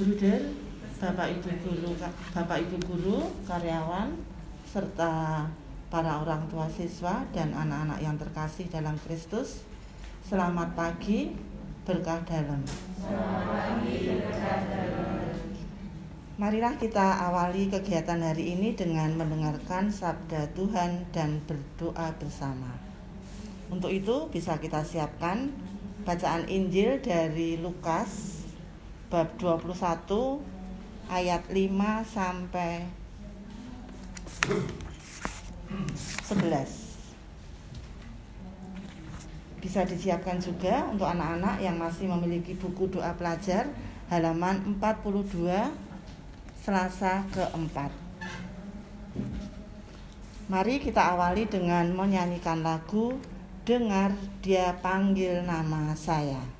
Bruder, Bapak Ibu guru, Bapak Ibu guru, karyawan, serta para orang tua siswa dan anak-anak yang terkasih dalam Kristus. Selamat pagi, berkah dalam. Marilah kita awali kegiatan hari ini dengan mendengarkan sabda Tuhan dan berdoa bersama. Untuk itu bisa kita siapkan bacaan Injil dari Lukas bab 21 ayat 5 sampai 11. Bisa disiapkan juga untuk anak-anak yang masih memiliki buku doa pelajar halaman 42 Selasa keempat. Mari kita awali dengan menyanyikan lagu Dengar dia panggil nama saya.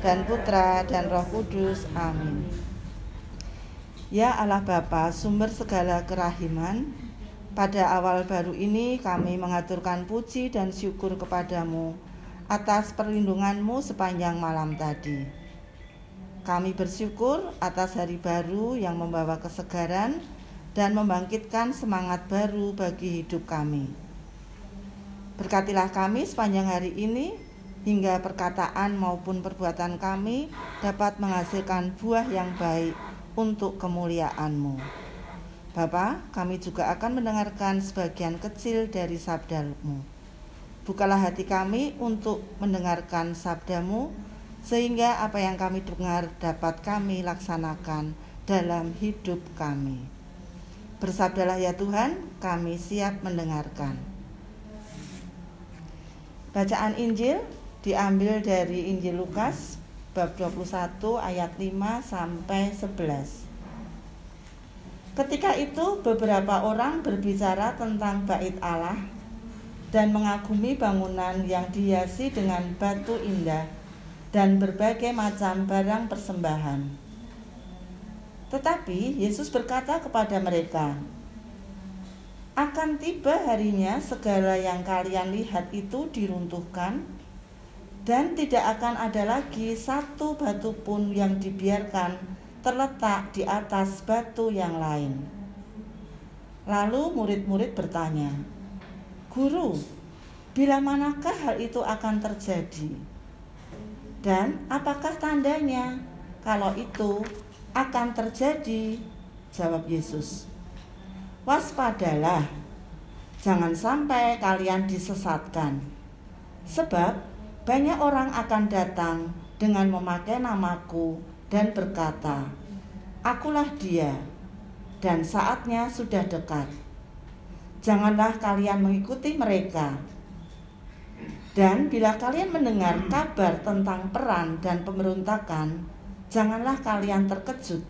dan Putra dan Roh Kudus. Amin. Ya Allah Bapa, sumber segala kerahiman, pada awal baru ini kami mengaturkan puji dan syukur kepadamu atas perlindunganmu sepanjang malam tadi. Kami bersyukur atas hari baru yang membawa kesegaran, dan membangkitkan semangat baru bagi hidup kami. Berkatilah kami sepanjang hari ini hingga perkataan maupun perbuatan kami dapat menghasilkan buah yang baik untuk kemuliaan-Mu. Bapa, kami juga akan mendengarkan sebagian kecil dari sabda-Mu. Bukalah hati kami untuk mendengarkan sabdamu, sehingga apa yang kami dengar dapat kami laksanakan dalam hidup kami. Bersabdalah ya Tuhan, kami siap mendengarkan. Bacaan Injil diambil dari Injil Lukas bab 21 ayat 5 sampai 11. Ketika itu beberapa orang berbicara tentang bait Allah dan mengagumi bangunan yang dihiasi dengan batu indah dan berbagai macam barang persembahan. Tetapi Yesus berkata kepada mereka, "Akan tiba harinya segala yang kalian lihat itu diruntuhkan, dan tidak akan ada lagi satu batu pun yang dibiarkan terletak di atas batu yang lain." Lalu murid-murid bertanya, "Guru, bila manakah hal itu akan terjadi? Dan apakah tandanya kalau itu akan terjadi? Jawab Yesus. Waspadalah, jangan sampai kalian disesatkan. Sebab banyak orang akan datang dengan memakai namaku dan berkata, Akulah dia, dan saatnya sudah dekat. Janganlah kalian mengikuti mereka. Dan bila kalian mendengar kabar tentang perang dan pemberontakan, janganlah kalian terkejut,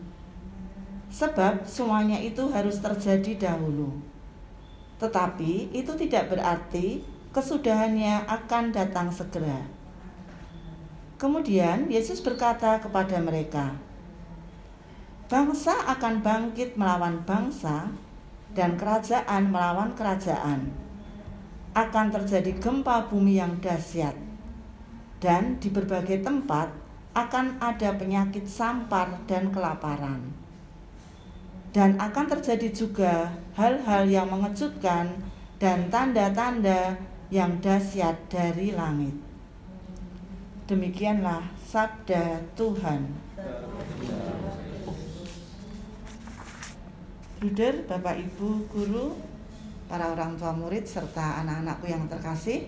sebab semuanya itu harus terjadi dahulu. Tetapi itu tidak berarti kesudahannya akan datang segera. Kemudian Yesus berkata kepada mereka, "Bangsa akan bangkit melawan bangsa, dan kerajaan melawan kerajaan. akan terjadi gempa bumi yang dahsyat dan di berbagai tempat akan ada penyakit sampar dan kelaparan. Dan akan terjadi juga hal-hal yang mengejutkan dan tanda-tanda yang dahsyat dari langit. Demikianlah sabda Tuhan. Bruder, Bapak Ibu, guru, para orang tua murid serta anak-anakku yang terkasih,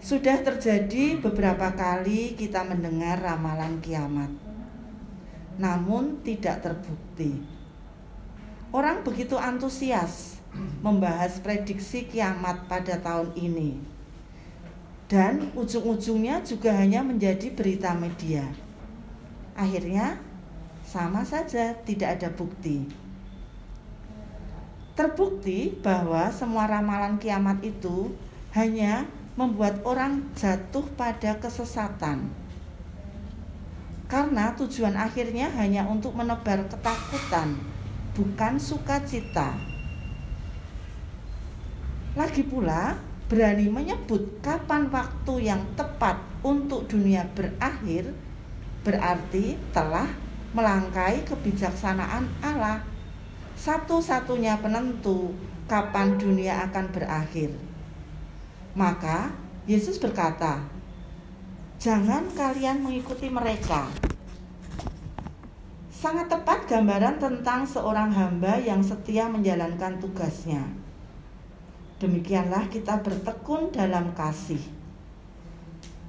sudah terjadi beberapa kali kita mendengar ramalan kiamat, namun tidak terbukti. Orang begitu antusias membahas prediksi kiamat pada tahun ini, dan ujung-ujungnya juga hanya menjadi berita media. Akhirnya, sama saja tidak ada bukti. Terbukti bahwa semua ramalan kiamat itu hanya membuat orang jatuh pada kesesatan. Karena tujuan akhirnya hanya untuk menebar ketakutan, bukan sukacita. Lagi pula, berani menyebut kapan waktu yang tepat untuk dunia berakhir, berarti telah melangkai kebijaksanaan Allah. Satu-satunya penentu kapan dunia akan berakhir. Maka Yesus berkata, "Jangan kalian mengikuti mereka." Sangat tepat gambaran tentang seorang hamba yang setia menjalankan tugasnya. Demikianlah kita bertekun dalam kasih.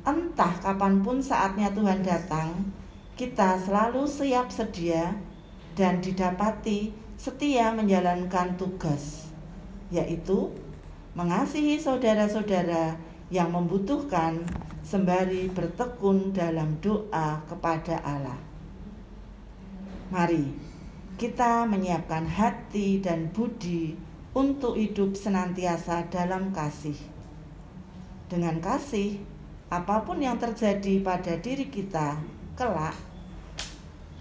Entah kapan pun saatnya Tuhan datang, kita selalu siap sedia dan didapati setia menjalankan tugas, yaitu mengasihi saudara-saudara yang membutuhkan sembari bertekun dalam doa kepada Allah. Mari kita menyiapkan hati dan budi untuk hidup senantiasa dalam kasih. Dengan kasih, apa pun yang terjadi pada diri kita kelak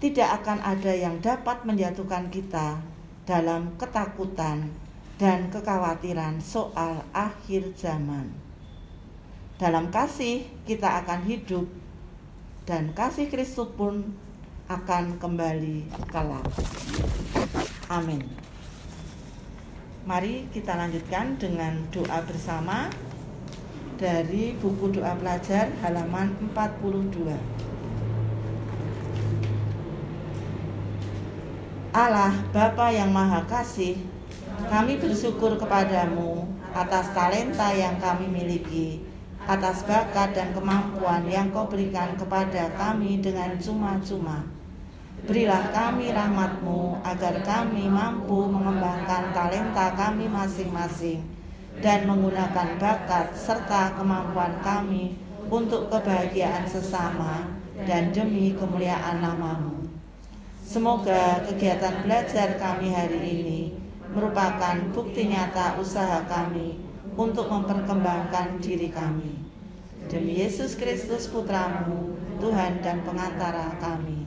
tidak akan ada yang dapat menjatuhkan kita dalam ketakutan dan kekhawatiran soal akhir zaman. Dalam kasih kita akan hidup dan kasih Kristus pun akan kembali kelak. Amin. Mari kita lanjutkan dengan doa bersama dari buku doa pelajar halaman 42. Allah Bapa yang Maha Kasih kami bersyukur kepadamu atas talenta yang kami miliki, atas bakat dan kemampuan yang kau berikan kepada kami dengan cuma-cuma. Berilah kami rahmatmu agar kami mampu mengembangkan talenta kami masing-masing dan menggunakan bakat serta kemampuan kami untuk kebahagiaan sesama dan demi kemuliaan namamu. Semoga kegiatan belajar kami hari ini merupakan bukti nyata usaha kami untuk memperkembangkan diri kami. Demi Yesus Kristus Putramu, Tuhan dan pengantara kami.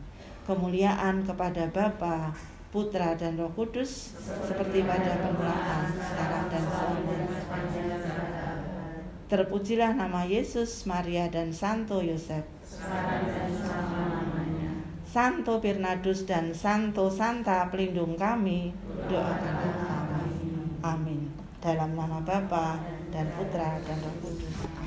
Kemuliaan kepada Bapa, Putra dan Roh Kudus, seperti pada permulaan, sekarang dan selamanya. Terpujilah nama Yesus, Maria dan Santo Yosef. Santo Bernardus dan Santo Santa pelindung kami, doakanlah kami. Amin. Dalam nama Bapa dan Putra dan Roh Kudus.